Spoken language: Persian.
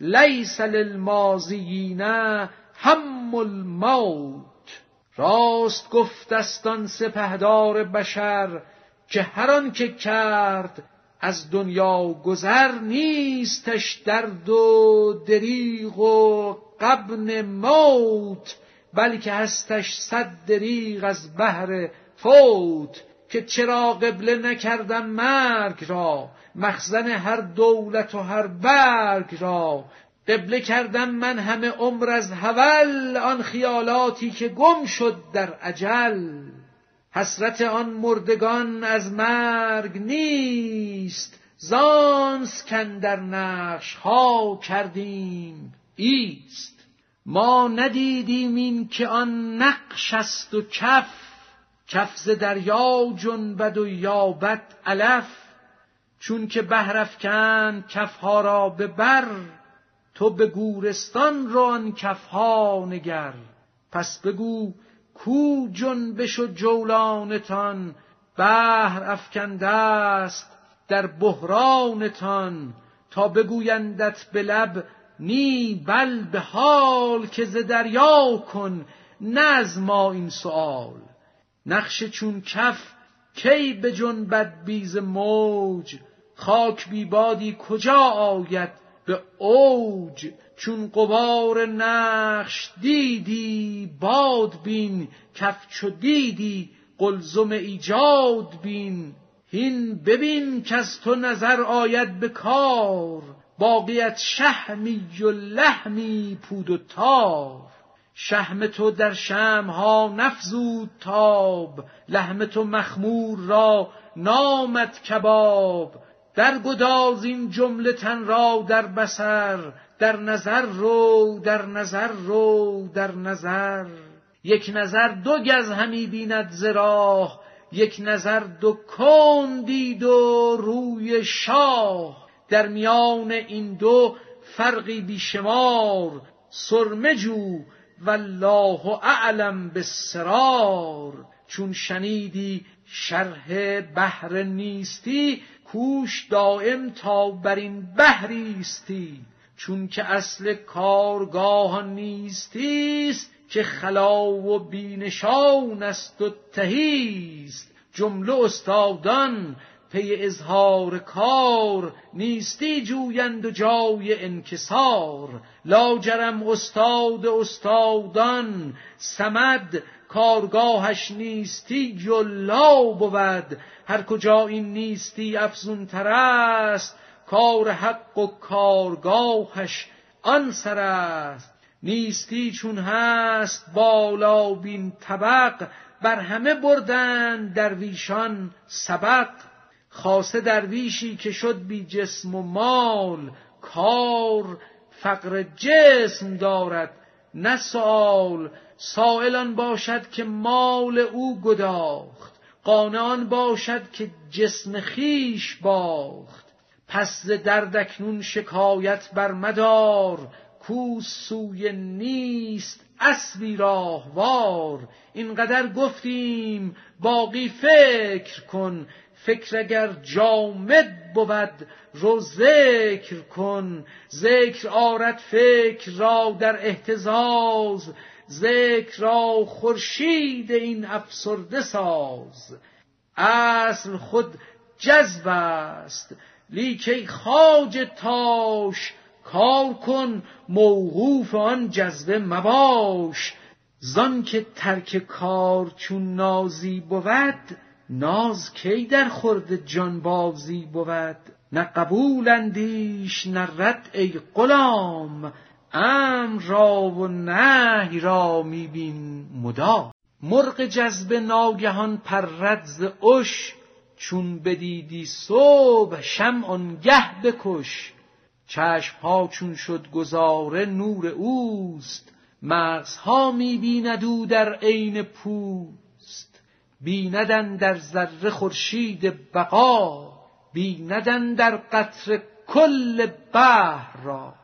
لیس للماضیین هم الموت. راست گفتستان سپهدار بشر که هر آن که کرد از دنیا گذر نیستش درد و دریغ و قبن موت بلکه هستش صد دریغ از بهر فوت. که چرا قبله نکردم مرگ را؟ مخزن هر دولت و هر برگ را. قبله کردم من همه عمر از هول آن خیالاتی که گم شد در عجل حسرت آن مردگان از مرگ نیست. زانس در نقش ها کردیم ایست. ما ندیدیم این که آن نقش است و کف کف ز دریا جنبد و یابد علف چون که بهر افکند کفها را به بر تو به گورستان رو آن کفها نگر. پس بگو کو جنبش و جولانتان بهر افکنده است در بحرانتان. تا بگویندت به لب نی بل به حال که ز دریا کن نه از ما این سؤال. نقش چون کف کی به جنبد بیز موج؟ خاک بیبادی کجا آید به اوج؟ چون قبار نقش دیدی باد بین کف چو دیدی قلزم ایجاد بین. هین ببین که از تو نظر آید به کار باقیت شهمی و لحمی پود و تار. شهم تو در شمها نفزود تاب لحم تو مخمور را نامد کباب. در گداز این جمله تن را در بسر در نظر رو در نظر رو در نظر. یک نظر دو گز همی بیند زراح یک نظر دو کون دید و روی شاه. در میان این دو فرقی بیشمار سرمه جو والله اعلم بالسرار چون شنیدی شرح بحر نیستی کوش دائم تا بر این بحریستی. چون که اصل کارگاه نیستیست که خلا و بینشان است و تهیست. جمله استادان پی اظهار کار نیستی جویند و جای انکسار. لاجرم استاد استادان سمد کارگاهش نیستی جلا بود. هر کجا این نیستی افزون تر است کار حق و کارگاهش آن سر است. نیستی چون هست بالا بین طبق بر همه بردن درویشان سبق. خاصه درویشی که شد بی جسم و مال کار فقر جسم دارد نه سؤال. سائلان باشد که مال او گداخت قانعان باشد که جسم خیش باخت. پس ز دردکنون شکایت بر مدار کو سوی نیست اسبی راهوار. اینقدر گفتیم باقی فکر کن. فکر اگر جامد بود رو ذکر کن. ذکر آرد فکر را در احتزاز ذکر را خورشید این افسرده ساز. اصل خود جذب است. لیکی خاج تاش کار کن موقوف آن جذبه مباش. زان که ترک کار چون نازی بود ناز کی در خورد جانبازی بود؟ نه قبول اندیش نه رد ای غلام. امر را و نهی را میبین مدا مرغ جذب ناگهان پرد ز اش چون بدیدی صبح شم آنگه بکش. چشمها چون شد گذاره نور اوست مغزها می‌بیند او در عین پوست. بیندن در ذره خورشید بقا بیندن در قطر کل بحر را.